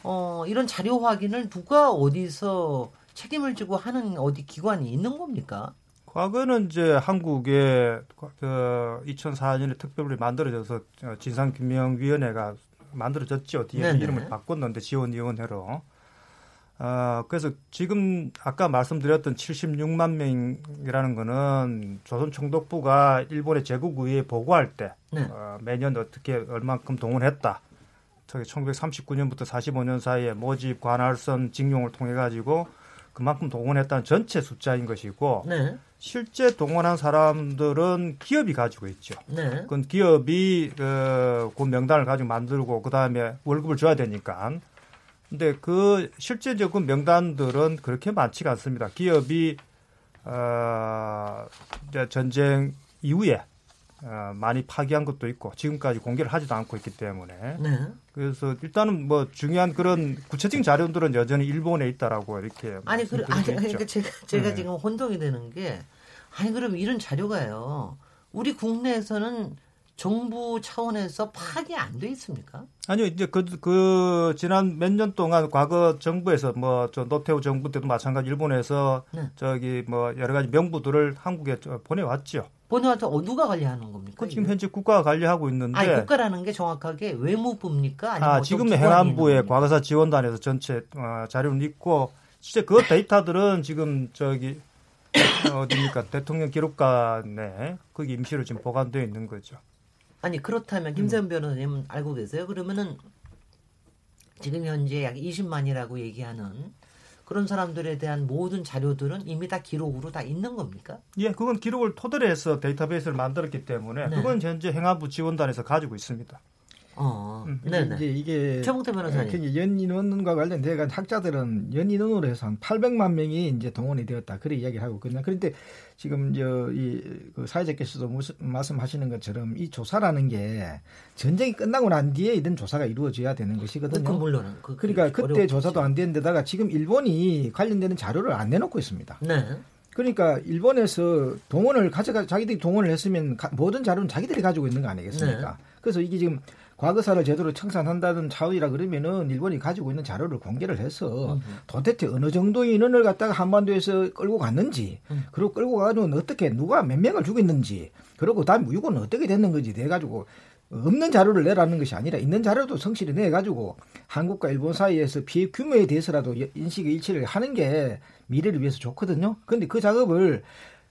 어 이런 자료 확인을 누가 어디서 책임을 지고 하는 어디 기관이 있는 겁니까? 과거는 이제 한국에 그 2004년에 특별히 만들어져서 진상규명위원회가 만들어졌죠. 뒤에 네네. 이름을 바꿨는데 지원위원회로. 어, 그래서 지금 아까 말씀드렸던 76만 명이라는 거는 조선 총독부가 일본의 제국의회에 보고할 때 네. 어, 매년 어떻게 얼만큼 동원했다. 저기 1939년부터 45년 사이에 모집, 관할선, 징용을 통해 가지고 그만큼 동원했다는 전체 숫자인 것이고 네. 실제 동원한 사람들은 기업이 가지고 있죠. 네. 그건 기업이 그, 그 명단을 가지고 만들고 그 다음에 월급을 줘야 되니까. 근데 그 실제적 인 명단들은 그렇게 많지가 않습니다. 기업이 어, 전쟁 이후에 어, 많이 파기한 것도 있고 지금까지 공개를 하지도 않고 있기 때문에 네. 그래서 일단은 뭐 중요한 그런 구체적인 자료들은 여전히 일본에 있다라고 이렇게 아니 그 아니 그러니까 제가 제가 네. 지금 혼동이 되는 게 아니 그럼 이런 자료가요 우리 국내에서는 정부 차원에서 파악이 안 돼 있습니까? 아니요, 이제 그, 그, 지난 몇 년 동안 과거 정부에서 뭐, 저 노태우 정부 때도 마찬가지 일본에서 네. 저기 뭐 여러 가지 명부들을 한국에 보내왔죠. 보내와서 어, 누가 관리하는 겁니까? 그 지금 현재 국가가 관리하고 있는데. 아니, 국가라는 게 정확하게 외무부입니까? 아니면 아, 지금 행안부의 과거사 지원단에서 전체 어, 자료는 있고, 실제 그 데이터들은 지금 저기 어디입니까? 대통령 기록관에 거기 임시로 지금 보관되어 있는 거죠. 아니 그렇다면 김세현 음. 변호사님 알고 계세요? 그러면은 지금 현재 약 20만이라고 얘기하는 그런 사람들에 대한 모든 자료들은 이미 다 기록으로 다 있는 겁니까? 예, 그건 기록을 토대로 해서 데이터베이스를 만들었기 때문에 네. 그건 현재 행안부 지원단에서 가지고 있습니다. 어, 음. 네, 이제 이게 최봉태 변호사님. 예, 연인원과 관련된 학자들은 연인원으로 해서 한 800만 명이 이제 동원이 되었다. 그래 이야기를 하고 있거든요. 그런데 지금 저이그 사회자께서도 무슨 말씀하시는 것처럼 이 조사라는 게 전쟁이 끝나고 난 뒤에 이런 조사가 이루어져야 되는 것이거든요. 그 물론. 그, 그러니까 그때. 조사도 안된 데다가 지금 일본이 관련되는 자료를 안 내놓고 있습니다. 네. 그러니까 일본에서 동원을 가져가 자기들이 동원을 했으면 가, 모든 자료는 자기들이 가지고 있는 거 아니겠습니까? 네. 그래서 이게 지금 과거사를 제대로 청산한다는 차원이라 그러면은 일본이 가지고 있는 자료를 공개를 해서 도대체 어느 정도의 인원을 갖다가 한반도에서 끌고 갔는지 음. 그리고 끌고 가가지고 어떻게 누가 몇 명을 죽였는지 그리고 다음에 유고는 어떻게 됐는 건지 돼 가지고 없는 자료를 내라는 것이 아니라 있는 자료도 성실히 내 가지고 한국과 일본 사이에서 피해 규모에 대해서라도 인식의 일치를 하는 게 미래를 위해서 좋거든요. 그런데 그 작업을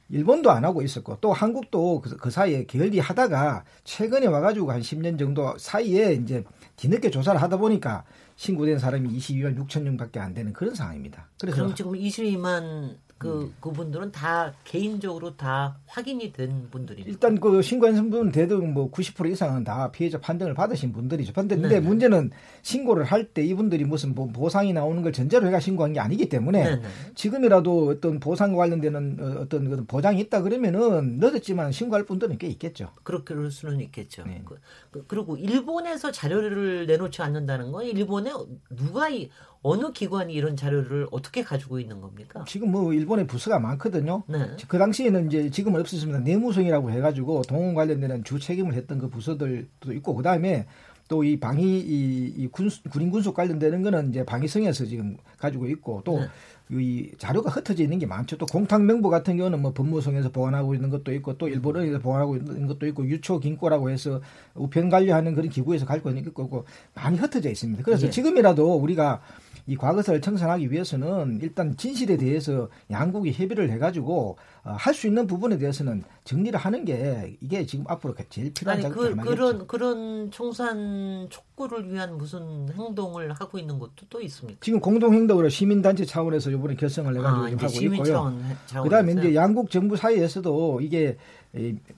일본도 안 하고 있었고 또 한국도 그, 그 사이에 결리하다가 최근에 와가지고 한 10년 정도 사이에 이제 뒤늦게 조사를 하다 보니까 신고된 사람이 22만 6천 명밖에 안 되는 그런 상황입니다. 그래서 그럼 지금 22만 그 음. 그분들은 다 개인적으로 다 확인이 된 분들입니다. 일단 그 신고한 분 대부분 뭐90% 이상은 다 피해자 판정을 받으신 분들이죠. 근데 네네. 문제는 신고를 할 때 이분들이 무슨 뭐 보상이 나오는 걸 전제로 해가 신고한 게 아니기 때문에 네네. 지금이라도 어떤 보상과 관련되는 어, 어떤 보장이 있다 그러면은 늦었지만 신고할 분들은 꽤 있겠죠. 그렇게 그럴 수는 있겠죠. 네. 그, 그 그리고 일본에서 자료를 내놓지 않는다는 건 일본에 누가 이 어느 기관이 이런 자료를 어떻게 가지고 있는 겁니까? 지금 뭐 일본에 부서가 많거든요. 네. 그 당시에는 이제 지금은 없었습니다. 내무성이라고 해가지고 동원 관련되는 주 책임을 했던 그 부서들도 있고 그 다음에 또 이 방위 이, 이 군, 군인 군속 관련되는 거는 이제 방위성에서 지금 가지고 있고 또 네. 이 자료가 흩어져 있는 게 많죠. 또 공탁 명부 같은 경우는 뭐 법무성에서 보관하고 있는 것도 있고 또 일본에서 보관하고 있는 것도 있고 유초 긴꼬라고 해서 우편 관리하는 그런 기구에서 가지고 있는 있고 많이 흩어져 있습니다. 그래서 예. 지금이라도 우리가 이 과거사를 청산하기 위해서는 일단 진실에 대해서 양국이 협의를 해가지고 어, 할 수 있는 부분에 대해서는 정리를 하는 게 이게 지금 앞으로 제일 필요한 작업이 그, 그런 그런 청산 이런 촉구를 위한 무슨 행동을 하고 있는 것도 또 있습니까? 지금 공동 행동으로 시민단체 차원에서 이번에 결성을 해가지고 아, 하고 있고요. 그다음에 이제 양국 정부 사이에서도 이게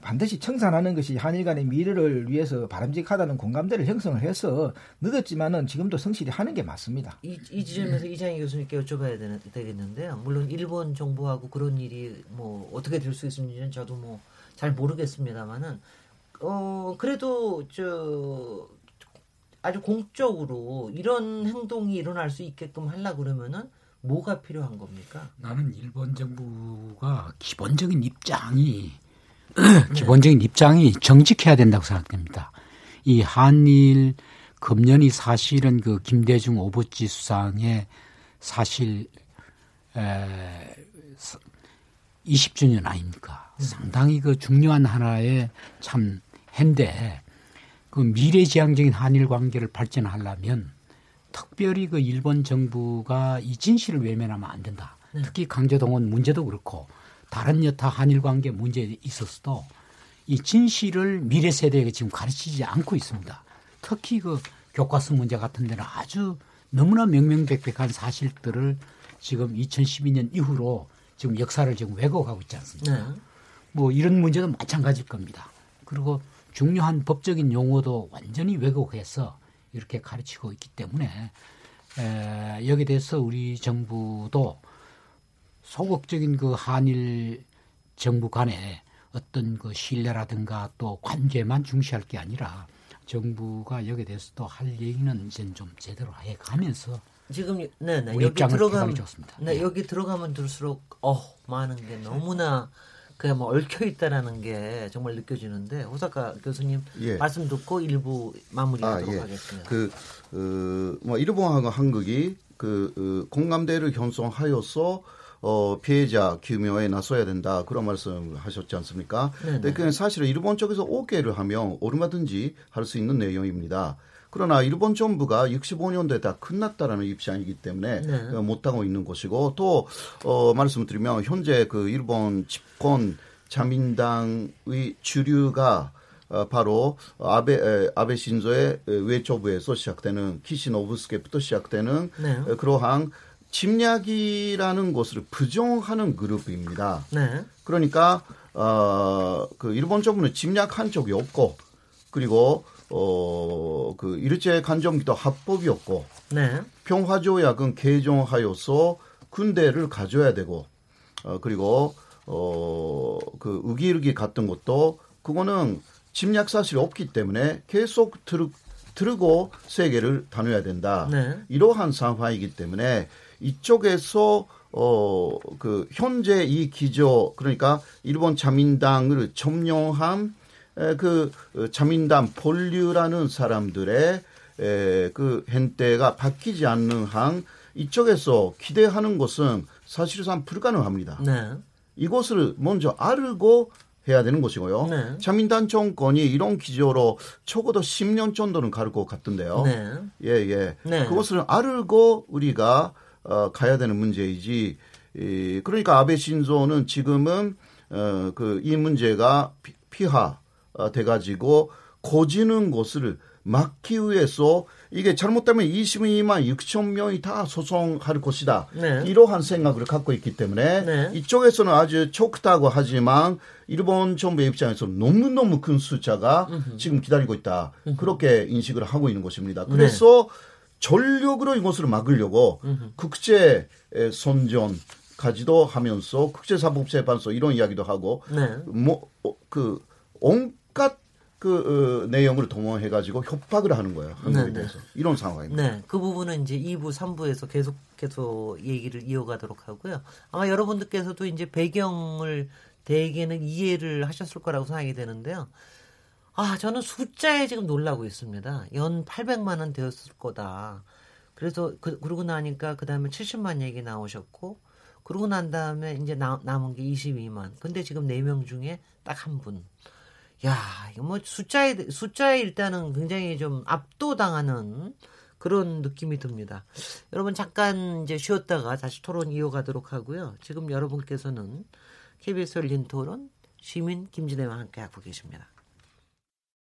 반드시 청산하는 것이 한일 간의 미래를 위해서 바람직하다는 공감대를 형성을 해서 늦었지만은 지금도 성실히 하는 게 맞습니다. 이, 이 지점에서 이장희 교수님께 여쭤봐야 되겠는데요. 물론 일본 정부하고 그런 일이 뭐 어떻게 될 수 있는지는 저도 뭐 잘 모르겠습니다만은 어 그래도 저 아주 공적으로 이런 행동이 일어날 수 있게끔 하려 그러면은 뭐가 필요한 겁니까? 나는 일본 정부가 기본적인 입장이 기본적인 입장이 정직해야 된다고 생각됩니다. 이 한일 금년이 사실은 그 김대중 오부지 수상의 사실 에 20주년 아닙니까? 음. 상당히 그 중요한 하나의 참 해인데 그 미래지향적인 한일 관계를 발전하려면 특별히 그 일본 정부가 이 진실을 외면하면 안 된다. 네. 특히 강제동원 문제도 그렇고 다른 여타 한일 관계 문제에 있어서도 이 진실을 미래 세대에게 지금 가르치지 않고 있습니다. 특히 그 교과서 문제 같은 데는 아주 너무나 명명백백한 사실들을 지금 2012년 이후로 지금 역사를 지금 왜곡하고 있지 않습니까? 네. 뭐 이런 문제도 마찬가지일 겁니다. 그리고 중요한 법적인 용어도 완전히 왜곡해서 이렇게 가르치고 있기 때문에 에, 여기에 대해서 우리 정부도 소극적인 그 한일 정부 간에 어떤 그 신뢰라든가 또 관계만 중시할 게 아니라 정부가 여기에 대해서도 할 얘기는 이제 좀 제대로 해 가면서 지금 네네 네. 여기 들어가면 네, 네, 여기 들어가면 들수록 어 많은 게 너무나 그냥 뭐 얽혀 있다라는 게 정말 느껴지는데 호사카 교수님 예. 말씀 듣고 일부 마무리하도록 아, 예. 하겠습니다. 그 어, 뭐 일본하고 한국이 그 어, 공감대를 형성하여서 어, 피해자 규명에 나서야 된다 그런 말씀 하셨지 않습니까? 네네. 근데 그 사실은 일본 쪽에서 오케이를 하면 얼마든지 할 수 있는 내용입니다. 그러나 일본 정부가 65년도에 다 끝났다라는 입장이기 때문에 네. 어, 못하고 있는 것이고 또 어, 말씀드리면 현재 그 일본 집권 자민당의 주류가 어, 바로 아베 에, 아베 신조의 외초부에서 시작되는 키시노부스케부터 시작되는 네. 그러한 침략이라는 것을 부정하는 그룹입니다. 네. 그러니까 어, 그 일본 정부는 침략한 적이 없고 그리고 어, 그 일제 간점기도 합법이었고 네. 평화조약은 개정하여서 군대를 가져야 되고 어, 그리고 어, 그 의기르기 같은 것도 그거는 침략 사실이 없기 때문에 계속 들, 들고 세계를 다녀야 된다. 네. 이러한 상황이기 때문에 이쪽에서 어, 그, 현재 이 기조, 그러니까 일본 자민당을 점령한 에, 그 자민당 본류라는 사람들의 에, 그 hente가 바뀌지 않는 한 이쪽에서 기대하는 것은 사실상 불가능합니다. 네. 이것을 먼저 알고 해야 되는 것이고요. 네. 자민당 정권이 이런 기조로 적어도 10년 정도는 갈 것 같던데요. 네. 예, 예. 네. 그것을 알고 우리가 어, 가야 되는 문제이지. 이, 그러니까 아베 신조는 지금은 어, 그 이 문제가 피, 피하 어, 돼가지고 고지는 것을 막기 위해서 이게 잘못되면 22만 6천 명이 다 소송할 것이다. 네. 이러한 생각을 갖고 있기 때문에 네. 이쪽에서는 아주 좋다고 하지만 일본 정부 입장에서는 너무너무 큰 숫자가 으흠. 지금 기다리고 있다. 으흠. 그렇게 인식을 하고 있는 것입니다. 그래서 네. 전력으로 이것을 막으려고 으흠. 국제 선전 까지도 하면서 국제사법재판소 이런 이야기도 하고 네. 뭐그 온 갖그 어, 내용을 동원해 가지고 협박을 하는 거예요 한국에 네, 네. 대해서 이런 상황입니다. 네, 그 부분은 이제 2부, 3부에서 계속해서 얘기를 이어가도록 하고요. 아마 여러분들께서도 이제 배경을 대개는 이해를 하셨을 거라고 생각이 되는데요. 아, 저는 숫자에 지금 놀라고 있습니다. 연 800만 원 되었을 거다. 그래서 그, 그러고 나니까 그 다음에 70만 얘기 나오셨고 그러고 난 다음에 이제 나, 남은 게 22만. 근데 지금 4명 중에 딱 한 분. 야, 이거 뭐 숫자에 숫자에 일단은 굉장히 좀 압도당하는 그런 느낌이 듭니다. 여러분 잠깐 이제 쉬었다가 다시 토론 이어가도록 하고요. 지금 여러분께서는 KBS 열린 토론 시민 김진애와 함께 하고 계십니다.